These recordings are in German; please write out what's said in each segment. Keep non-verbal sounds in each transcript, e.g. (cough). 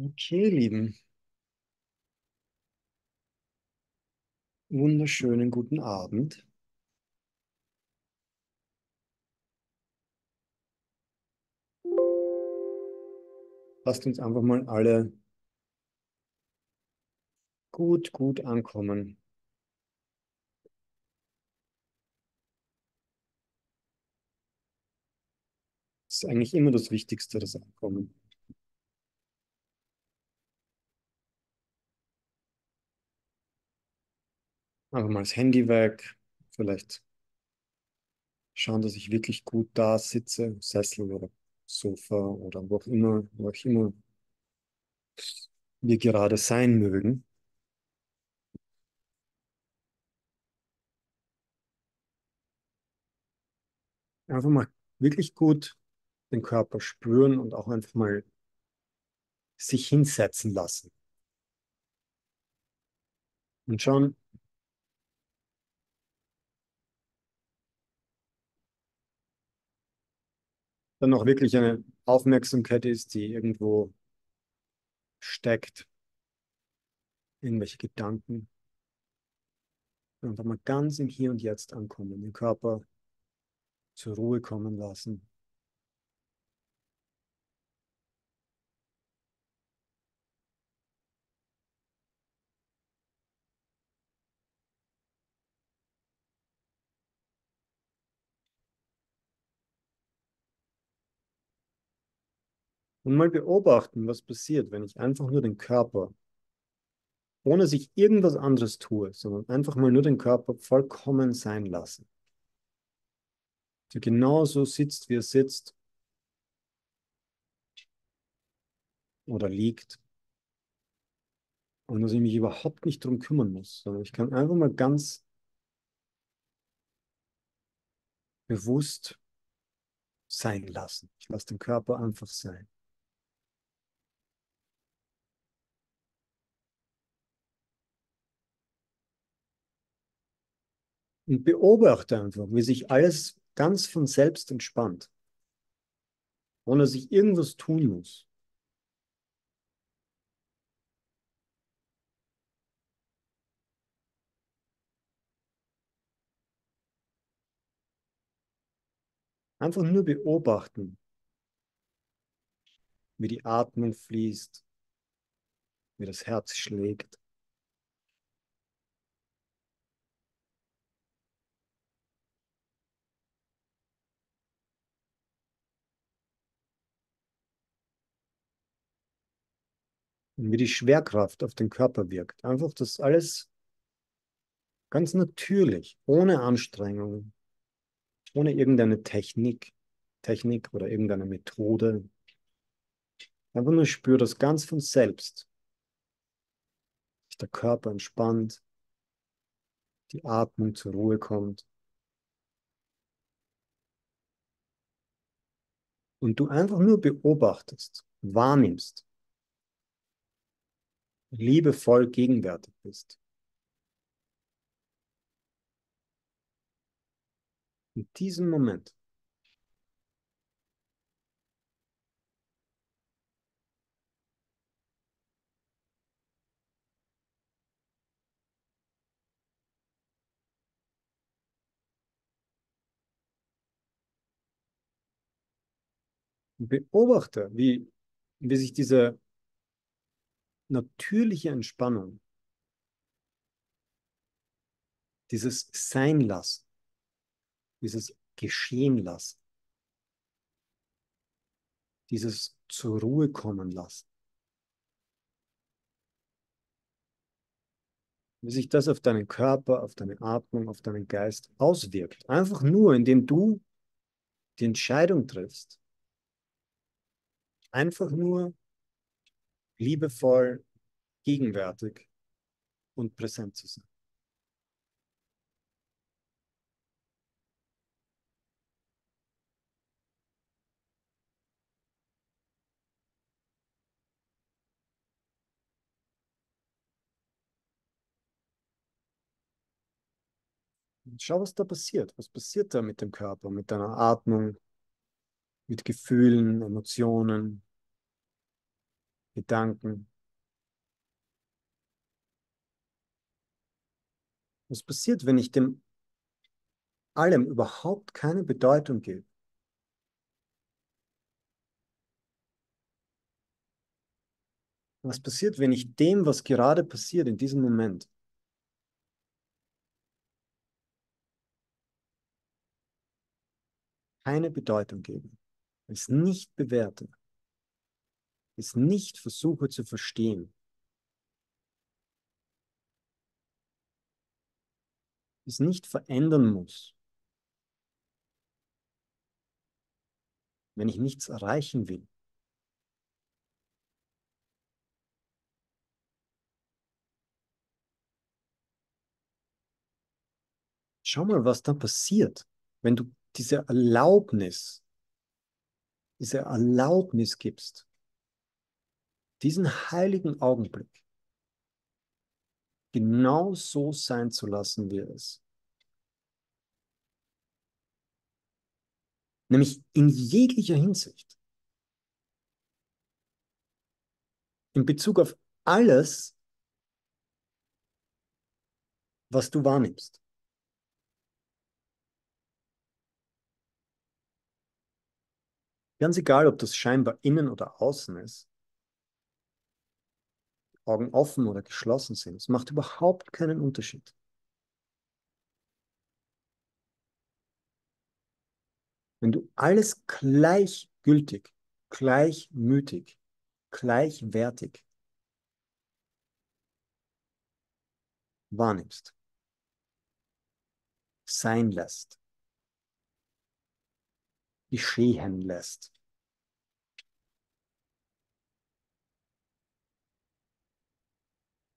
Okay, Lieben, wunderschönen guten Abend. Lasst uns einfach mal alle gut, gut ankommen. Das ist eigentlich immer das Wichtigste, das Ankommen. Einfach mal das Handy weg, vielleicht schauen, dass ich wirklich gut da sitze, Sessel oder Sofa oder wo auch immer, wo auch immer wir gerade sein mögen. Einfach mal wirklich gut den Körper spüren und auch einfach mal sich hinsetzen lassen. Und schauen, dann auch wirklich eine Aufmerksamkeit ist, die irgendwo steckt, irgendwelche Gedanken. Einfach mal ganz im Hier und Jetzt ankommen, den Körper zur Ruhe kommen lassen. Und mal beobachten, was passiert, wenn ich einfach nur den Körper, ohne sich irgendwas anderes tue, sondern einfach mal nur den Körper vollkommen sein lassen. Der genauso sitzt, wie er sitzt oder liegt. Und dass ich mich überhaupt nicht drum kümmern muss, sondern ich kann einfach mal ganz bewusst sein lassen. Ich lasse den Körper einfach sein. Und beobachte einfach, wie sich alles ganz von selbst entspannt, ohne dass ich irgendwas tun muss. Einfach nur beobachten, wie die Atmung fließt, wie das Herz schlägt. Wie die Schwerkraft auf den Körper wirkt. Einfach das alles ganz natürlich, ohne Anstrengung, ohne irgendeine Technik, Technik oder irgendeine Methode. Einfach nur spür das ganz von selbst. Der Körper entspannt, die Atmung zur Ruhe kommt. Und du einfach nur beobachtest, wahrnimmst, liebevoll gegenwärtig bist. In diesem Moment. Beobachte, wie, wie sich diese natürliche Entspannung, dieses Sein lassen, dieses Geschehen lassen, dieses zur Ruhe kommen lassen. Wie sich das auf deinen Körper, auf deine Atmung, auf deinen Geist auswirkt. Einfach nur, indem du die Entscheidung triffst, einfach nur liebevoll, gegenwärtig und präsent zu sein. Schau, was da passiert. Was passiert da mit dem Körper, mit deiner Atmung, mit Gefühlen, Emotionen, Gedanken. Was passiert, wenn ich dem allem überhaupt keine Bedeutung gebe? Was passiert, wenn ich dem, was gerade passiert in diesem Moment, keine Bedeutung gebe, es nicht bewerte, es nicht versuche zu verstehen, es nicht verändern muss, wenn ich nichts erreichen will. Schau mal, was da passiert, wenn du diese Erlaubnis, diese Erlaubnis gibst, diesen heiligen Augenblick genau so sein zu lassen, wie er ist. Nämlich in jeglicher Hinsicht. In Bezug auf alles, was du wahrnimmst. Ganz egal, ob das scheinbar innen oder außen ist, Augen offen oder geschlossen sind, es macht überhaupt keinen Unterschied. Wenn du alles gleichgültig, gleichmütig, gleichwertig wahrnimmst, sein lässt, geschehen lässt.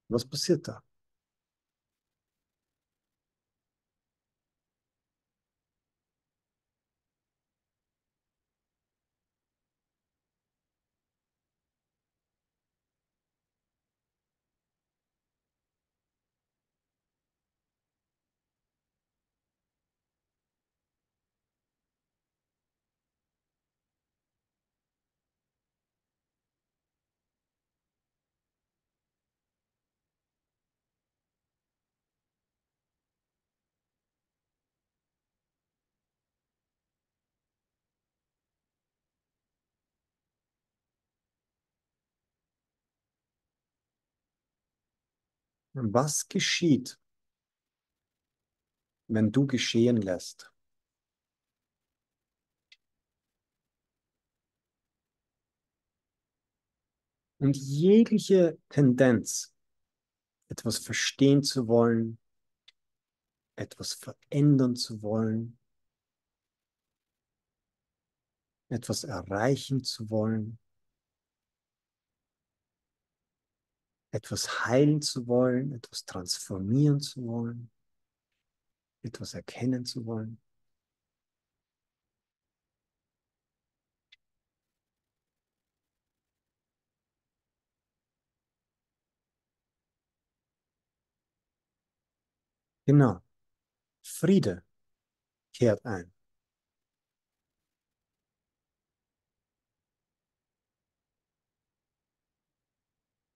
Was passiert da? Was geschieht, wenn du geschehen lässt? Und jegliche Tendenz, etwas verstehen zu wollen, etwas verändern zu wollen, etwas erreichen zu wollen, etwas heilen zu wollen, etwas transformieren zu wollen, etwas erkennen zu wollen. Genau. Friede kehrt ein.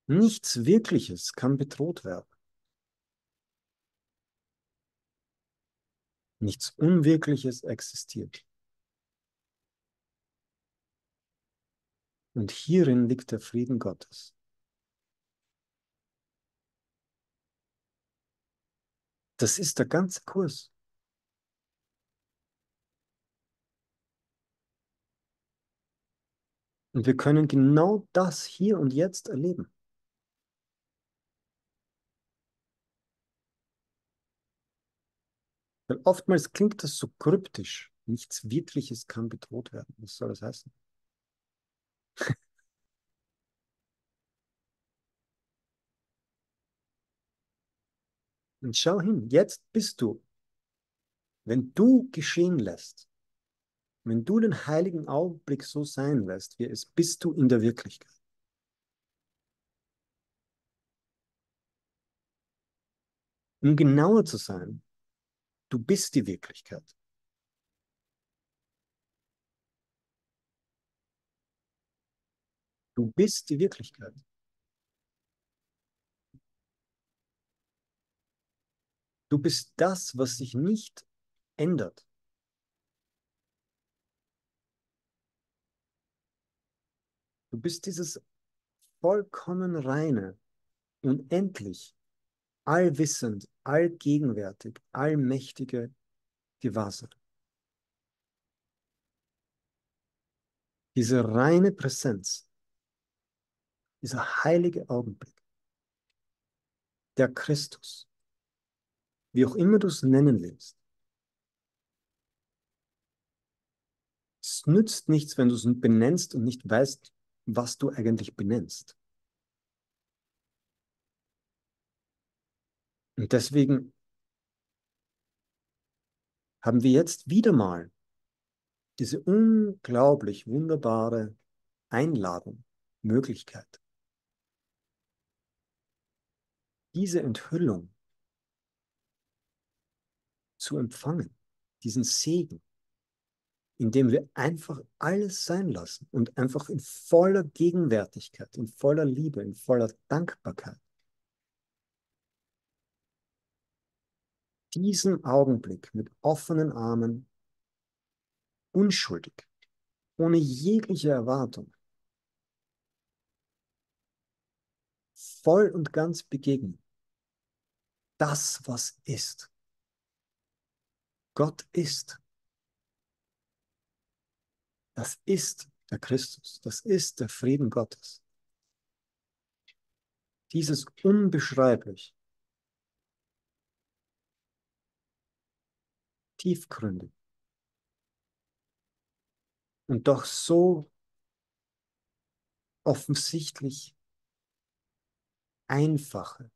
Nichts Wirkliches kann bedroht werden. Nichts Unwirkliches existiert. Und hierin liegt der Frieden Gottes. Das ist der ganze Kurs. Und wir können genau das hier und jetzt erleben. Weil oftmals klingt das so kryptisch. Nichts Wirkliches kann bedroht werden. Was soll das heißen? (laughs) Und schau hin, jetzt bist du, wenn du geschehen lässt, wenn du den heiligen Augenblick so sein lässt, wie es bist du in der Wirklichkeit. Um genauer zu sein, Du bist die Wirklichkeit. Du bist die Wirklichkeit. Du bist das, was sich nicht ändert. Du bist dieses vollkommen reine, unendlich, allwissend, allgegenwärtig, allmächtige Gewahrsein. Diese reine Präsenz, dieser heilige Augenblick, der Christus, wie auch immer du es nennen willst. Es nützt nichts, wenn du es benennst und nicht weißt, was du eigentlich benennst. Und deswegen haben wir jetzt wieder mal diese unglaublich wunderbare Einladung, Möglichkeit, diese Enthüllung zu empfangen, diesen Segen, indem wir einfach alles sein lassen und einfach in voller Gegenwärtigkeit, in voller Liebe, in voller Dankbarkeit diesen Augenblick mit offenen Armen, unschuldig, ohne jegliche Erwartung, voll und ganz begegnen. Das, was ist. Gott ist. Das ist der Christus. Das ist der Frieden Gottes. Dieses unbeschreiblich, tiefgründig und doch so offensichtlich einfache,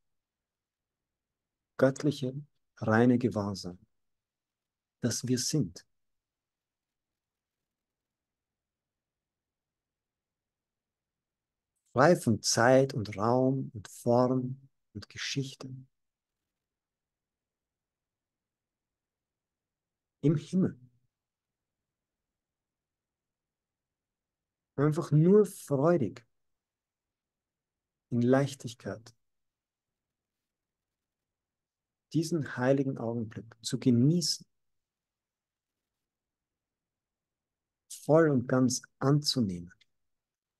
göttliche, reine Gewahrsein, dass wir sind. Frei von Zeit und Raum und Form und Geschichte. Im Himmel. Einfach nur freudig. In Leichtigkeit. Diesen heiligen Augenblick zu genießen. Voll und ganz anzunehmen.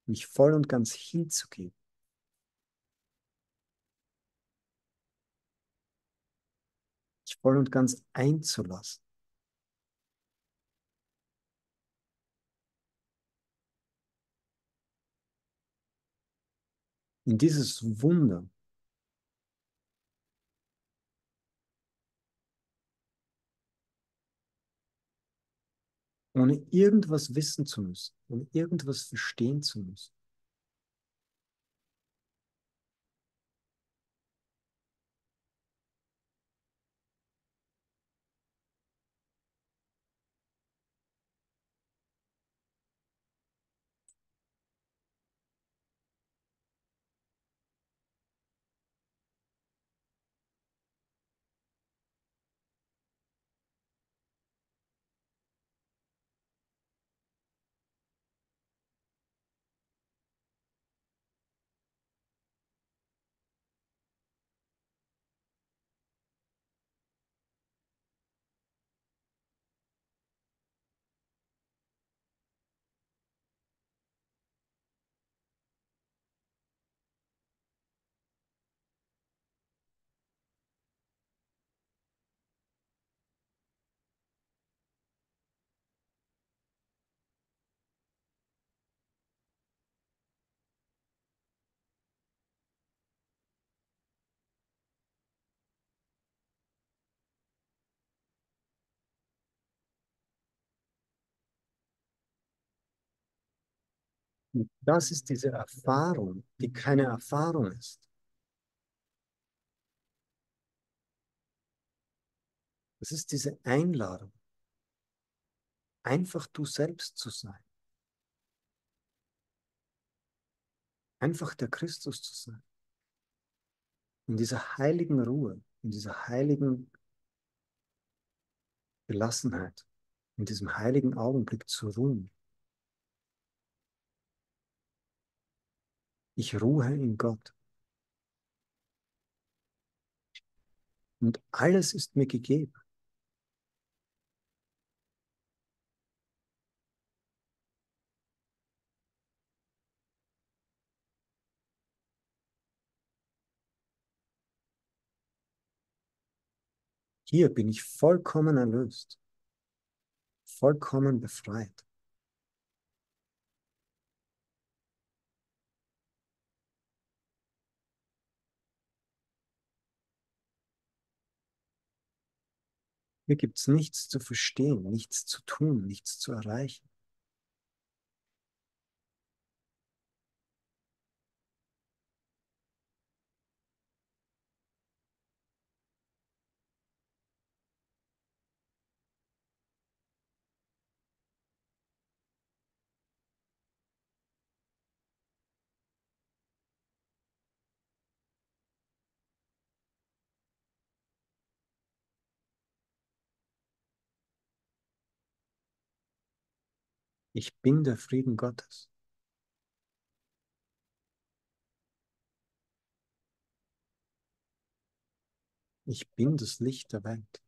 Mich voll und ganz hinzugeben. Voll und ganz einzulassen. In dieses Wunder. Ohne irgendwas wissen zu müssen, ohne irgendwas verstehen zu müssen. Und das ist diese Erfahrung, die keine Erfahrung ist. Das ist diese Einladung, einfach du selbst zu sein. Einfach der Christus zu sein. In dieser heiligen Ruhe, in dieser heiligen Gelassenheit, in diesem heiligen Augenblick zu ruhen. Ich ruhe in Gott. Und alles ist mir gegeben. Hier bin ich vollkommen erlöst, vollkommen befreit. Hier gibt es nichts zu verstehen, nichts zu tun, nichts zu erreichen. Ich bin der Frieden Gottes. Ich bin das Licht der Welt.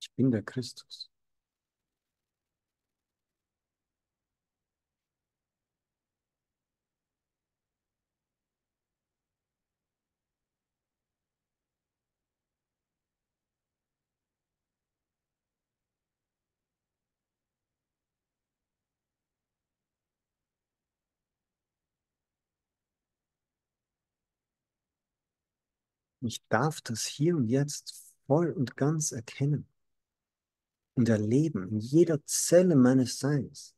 Ich bin der Christus. Ich darf das hier und jetzt voll und ganz erkennen und erleben in jeder Zelle meines Seins.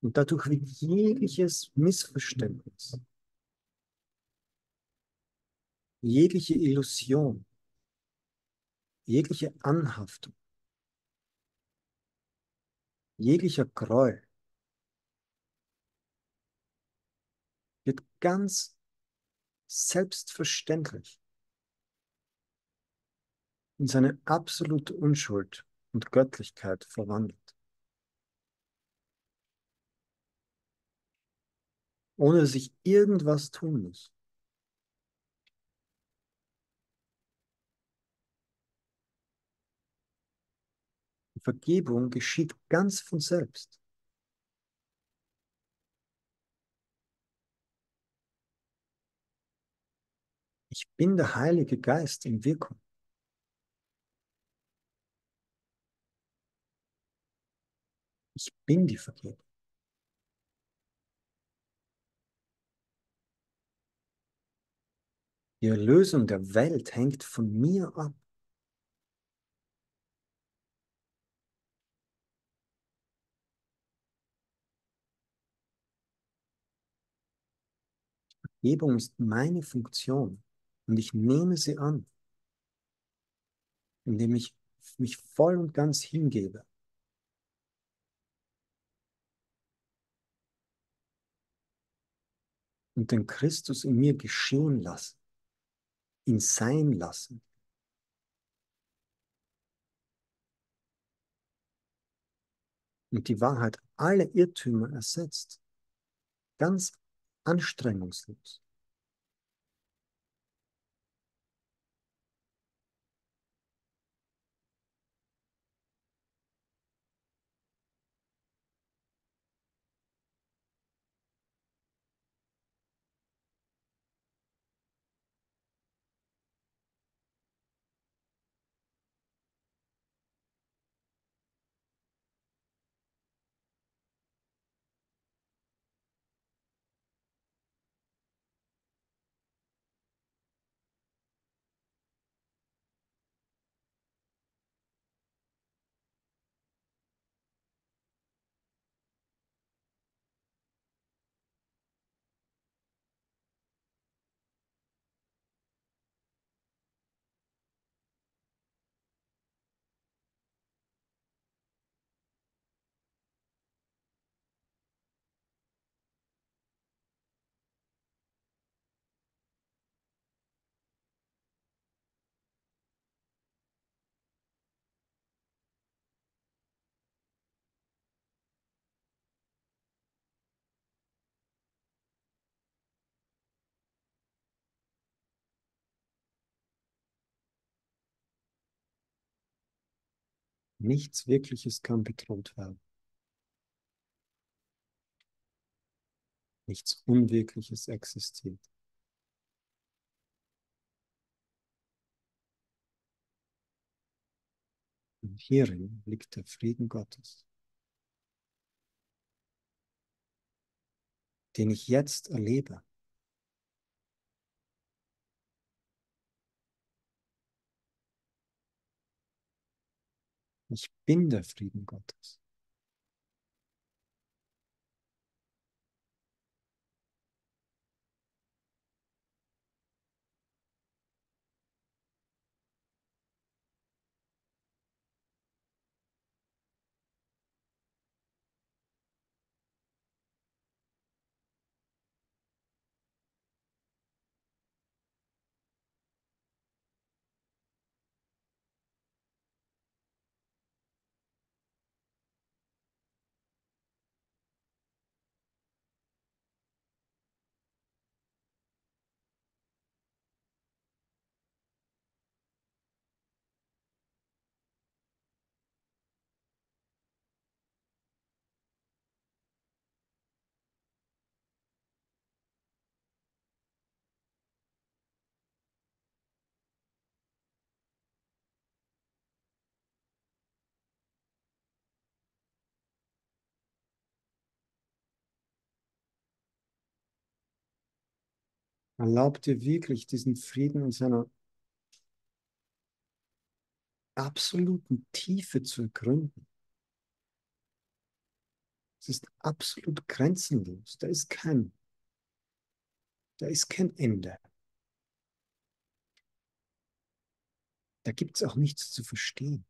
Und dadurch wird jegliches Missverständnis, jegliche Illusion, jegliche Anhaftung, jeglicher Groll wird ganz selbstverständlich in seine absolute Unschuld und Göttlichkeit verwandelt. Ohne dass ich irgendwas tun muss. Die Vergebung geschieht ganz von selbst. Ich bin der Heilige Geist in Wirkung. Ich bin die Vergebung. Die Erlösung der Welt hängt von mir ab. Vergebung ist meine Funktion und ich nehme sie an, indem ich mich voll und ganz hingebe. Und den Christus in mir geschehen lassen, ihn sein lassen. Und die Wahrheit alle Irrtümer ersetzt. Ganz anstrengungslos. Nichts Wirkliches kann bedroht werden. Nichts Unwirkliches existiert. Und hierin liegt der Frieden Gottes, den ich jetzt erlebe. Ich bin der Frieden Gottes. Erlaub dir wirklich diesen Frieden in seiner absoluten Tiefe zu ergründen. Es ist absolut grenzenlos. Da ist kein, da ist kein Ende. Da gibt es auch nichts zu verstehen.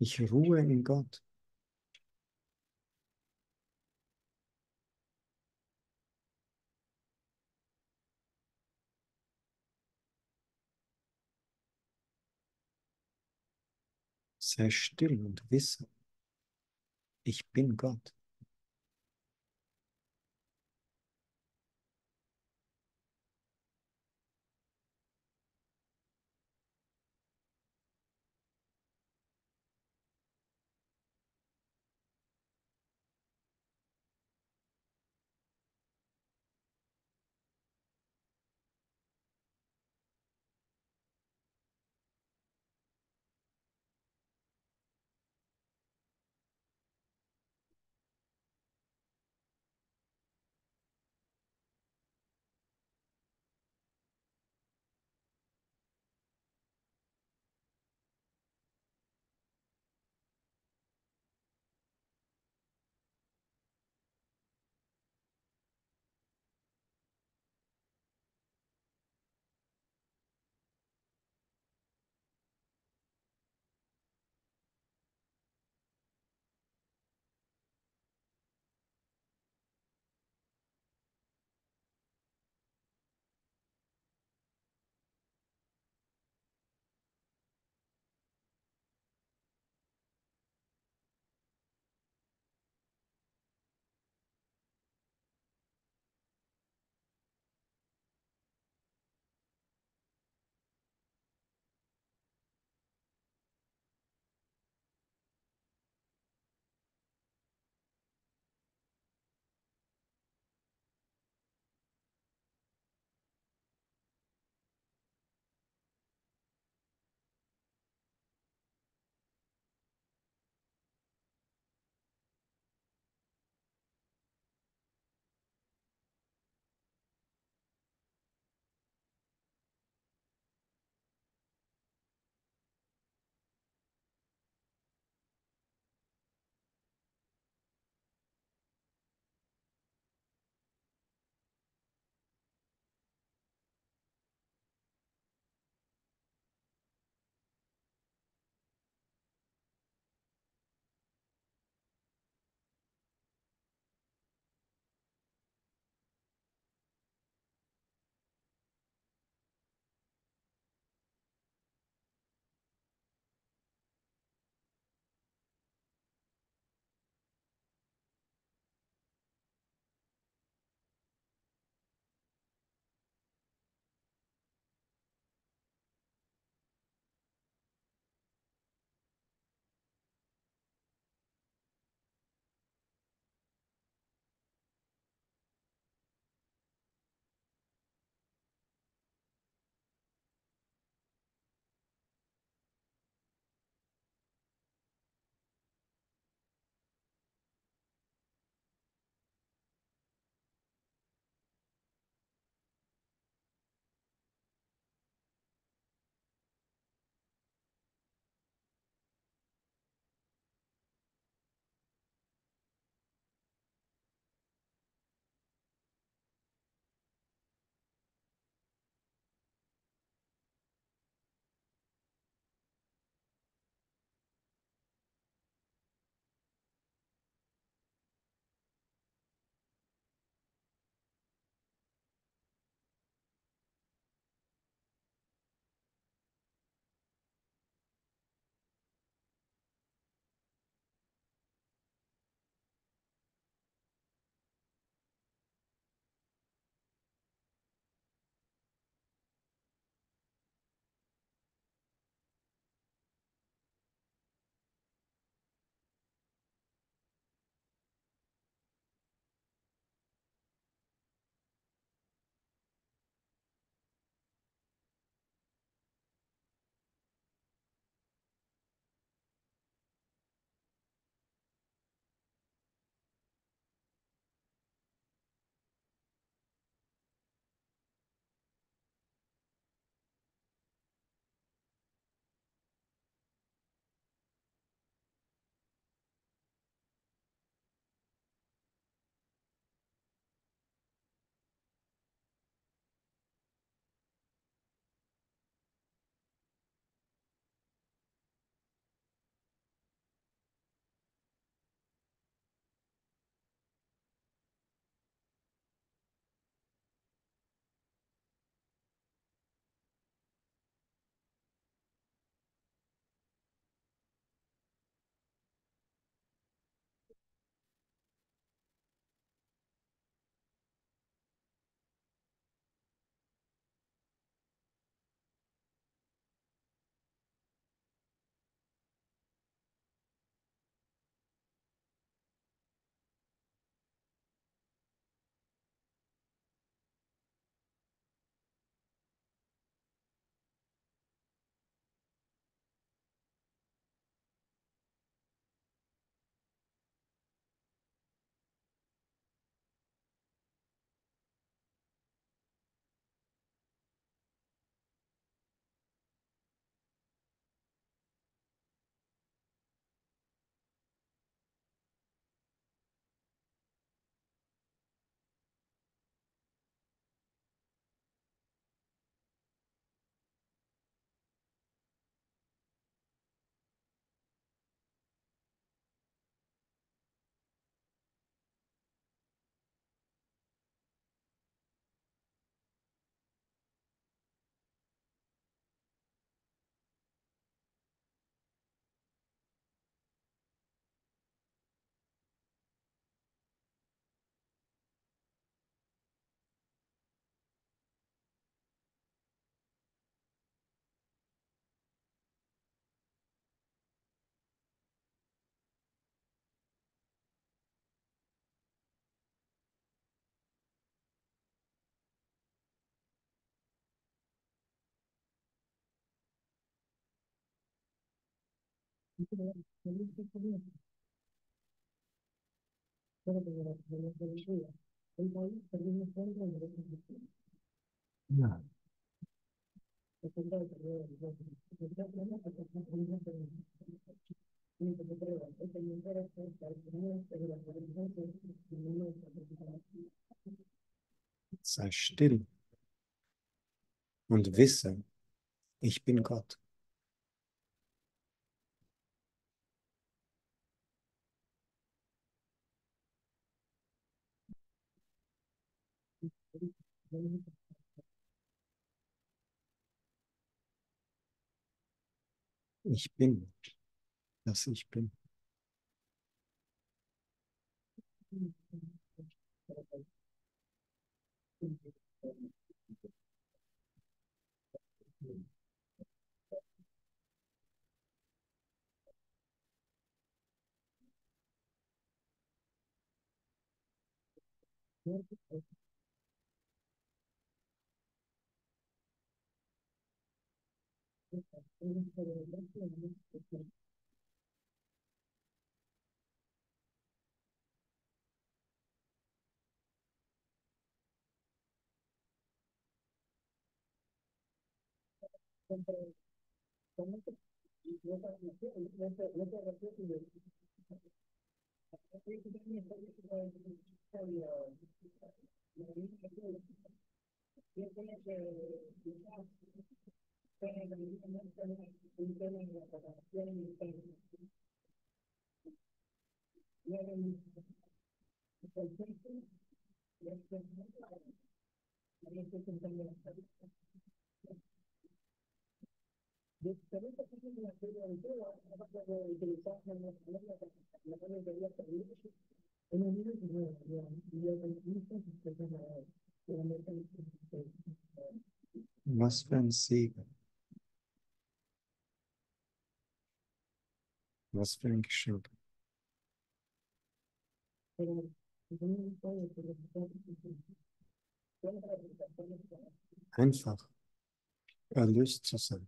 Ich ruhe in Gott. Sei still und wisse, ich bin Gott. Sei still und wisse, ich bin Gott. Ich bin, dass ich bin. Was Gracias. Für ein Segen. Was für ein Geschenk. Einfach erlöst zu sein.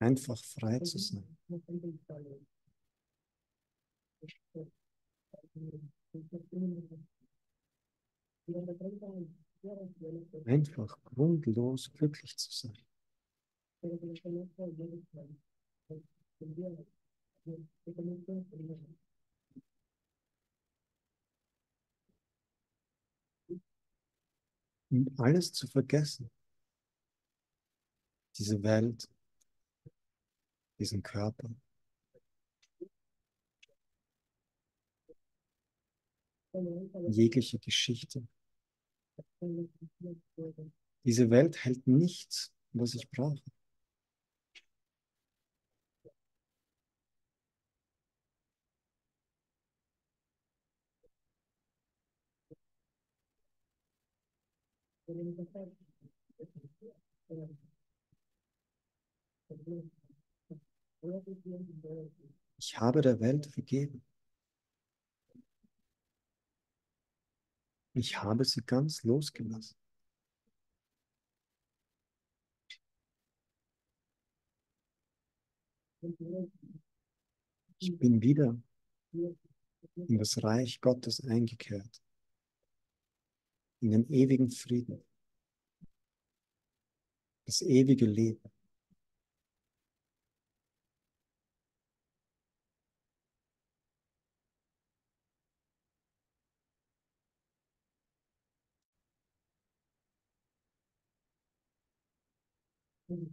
Einfach frei zu sein. Einfach grundlos glücklich zu sein. Und alles zu vergessen. Diese Welt, diesen Körper. Jegliche Geschichte. Diese Welt hält nichts, was ich brauche. Ich habe der Welt vergeben. Ich habe sie ganz losgelassen. Ich bin wieder in das Reich Gottes eingekehrt, in den ewigen Frieden, das ewige Leben. Ich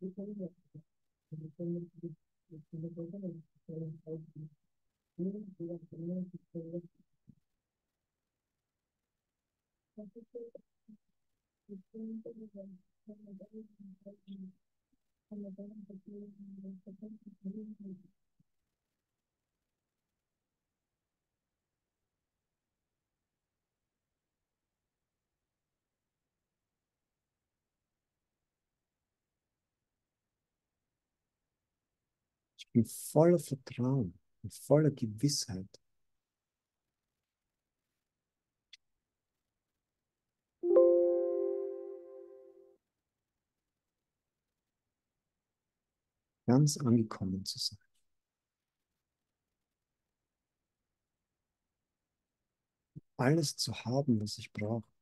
in voller Vertrauen, in voller Gewissheit. Ganz angekommen zu sein. Alles zu haben, was ich brauche.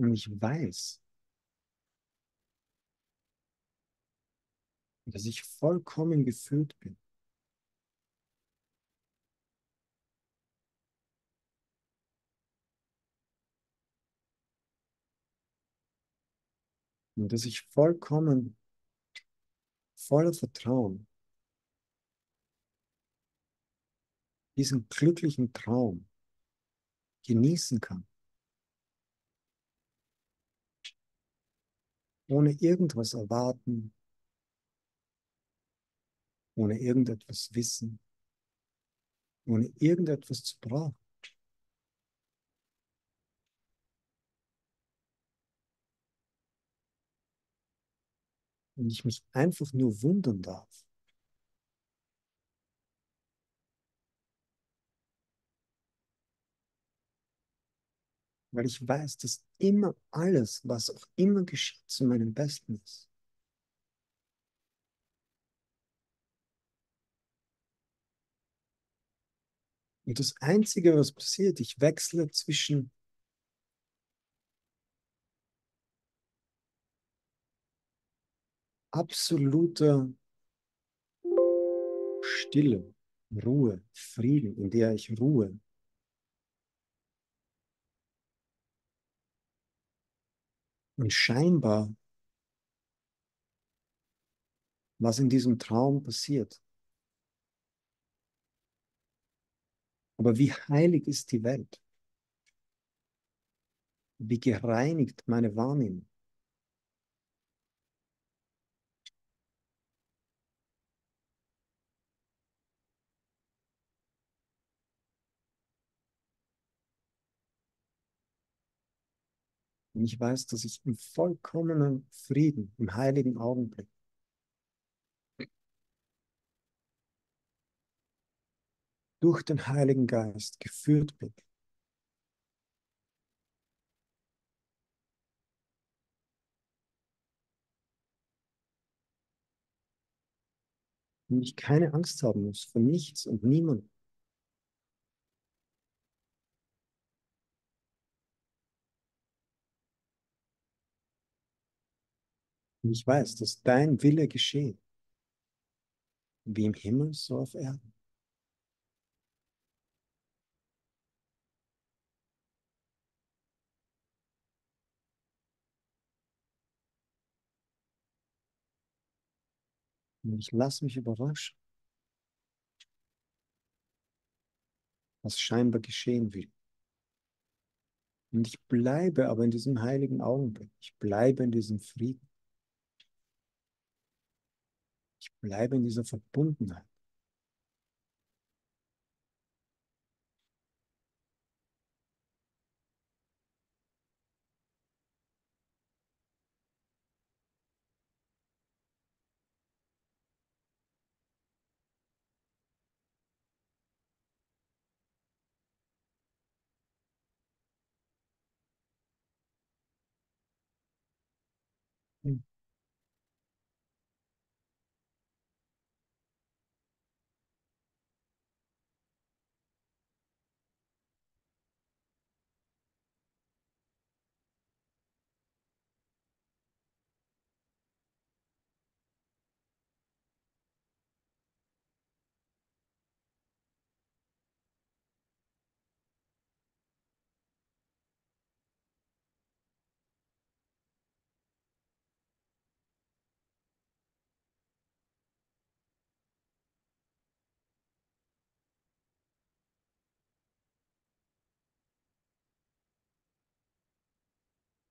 Und ich weiß, dass ich vollkommen gefüllt bin. Und dass ich vollkommen voller Vertrauen diesen glücklichen Traum genießen kann. Ohne irgendwas erwarten, ohne irgendetwas wissen, ohne irgendetwas zu brauchen. Und ich mich einfach nur wundern darf. Weil ich weiß, dass immer alles, was auch immer geschieht, zu meinem Besten ist. Und das Einzige, was passiert, ich wechsle zwischen absoluter Stille, Ruhe, Frieden, in der ich ruhe. Und scheinbar, was in diesem Traum passiert. Aber wie heilig ist die Welt? Wie gereinigt meine Wahrnehmung? Und ich weiß, dass ich im vollkommenen Frieden, im heiligen Augenblick, durch den Heiligen Geist geführt bin. Und ich keine Angst haben muss vor nichts und niemandem. Und ich weiß, dass dein Wille geschehe, wie im Himmel, so auf Erden. Und ich lasse mich überraschen, was scheinbar geschehen will. Und ich bleibe aber in diesem heiligen Augenblick. Ich bleibe in diesem Frieden. Ich bleibe in dieser Verbundenheit.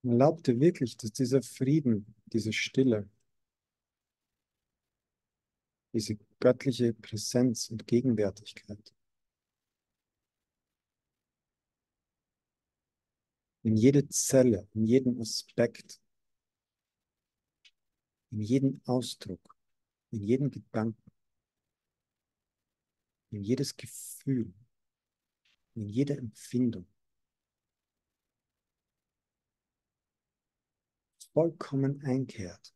Man glaubte wirklich, dass dieser Frieden, diese Stille, diese göttliche Präsenz und Gegenwärtigkeit in jede Zelle, in jeden Aspekt, in jeden Ausdruck, in jeden Gedanken in jedes Gefühl, in jede Empfindung vollkommen einkehrt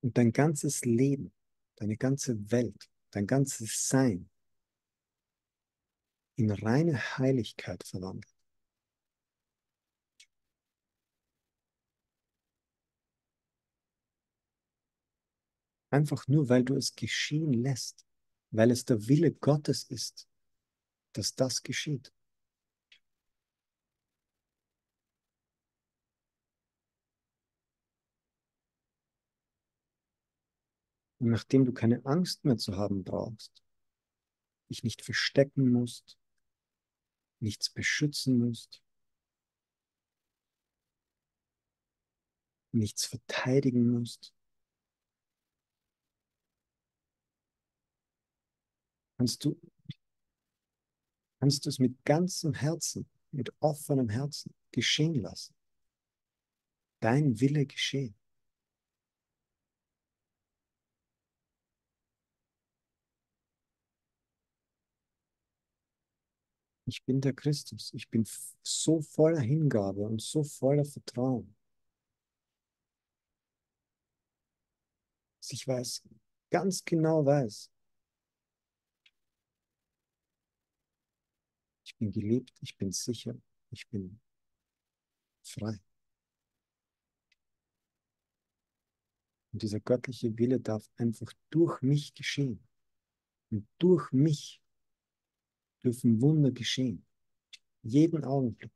und dein ganzes Leben, deine ganze Welt, dein ganzes Sein in reine Heiligkeit verwandelt. Einfach nur, weil du es geschehen lässt, weil es der Wille Gottes ist, dass das geschieht. Und nachdem du keine Angst mehr zu haben brauchst, dich nicht verstecken musst, nichts beschützen musst, nichts verteidigen musst, kannst du, kannst du es mit ganzem Herzen, mit offenem Herzen geschehen lassen. Dein Wille geschehen. Ich bin der Christus. Ich bin so voller Hingabe und so voller Vertrauen. Dass ich weiß, ganz genau weiß, ich bin geliebt, ich bin sicher, ich bin frei. Und dieser göttliche Wille darf einfach durch mich geschehen. Und durch mich dürfen Wunder geschehen. Jeden Augenblick.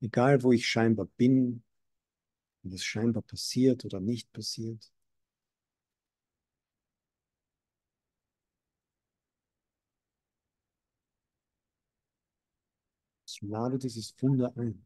Egal, wo ich scheinbar bin, was scheinbar passiert oder nicht passiert. Ich lade dieses Wunder ein.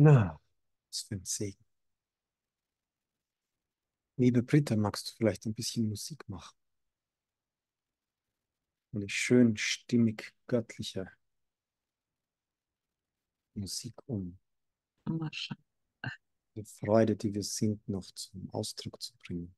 Na, was für ein Segen. Liebe Britta, magst du vielleicht ein bisschen Musik machen? Eine schön stimmig göttliche Musik, um die Freude, die wir sind, noch zum Ausdruck zu bringen.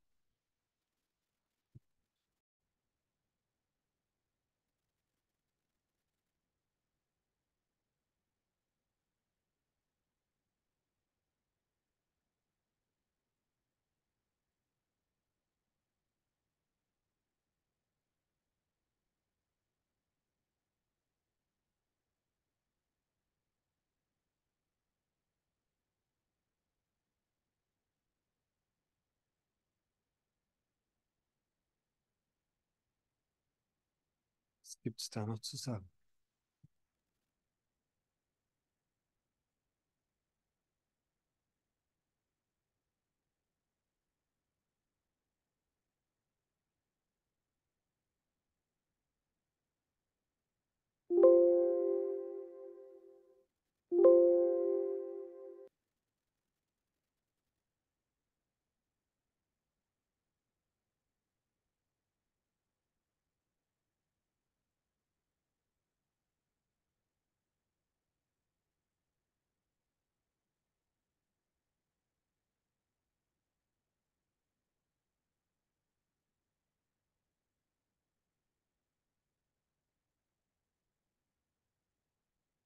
Gibt es da noch zu sagen?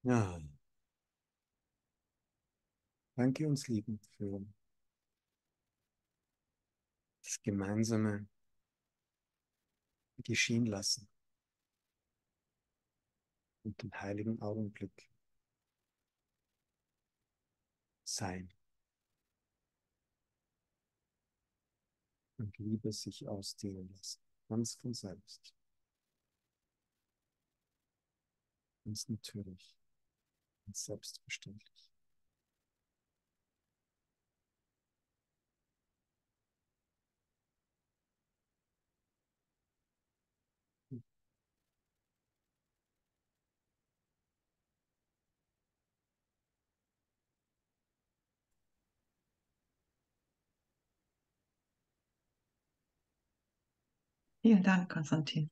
Ja. Danke uns lieben für das gemeinsame Geschehen lassen und den heiligen Augenblick sein. Und Liebe sich ausdehnen lassen, ganz von selbst. Ganz natürlich selbstverständlich. Vielen Dank, Konstantin.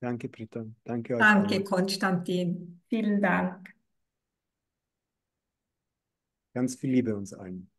Danke, Britta. Danke euch. Danke, allen. Konstantin. Vielen Dank. Ganz viel Liebe uns allen.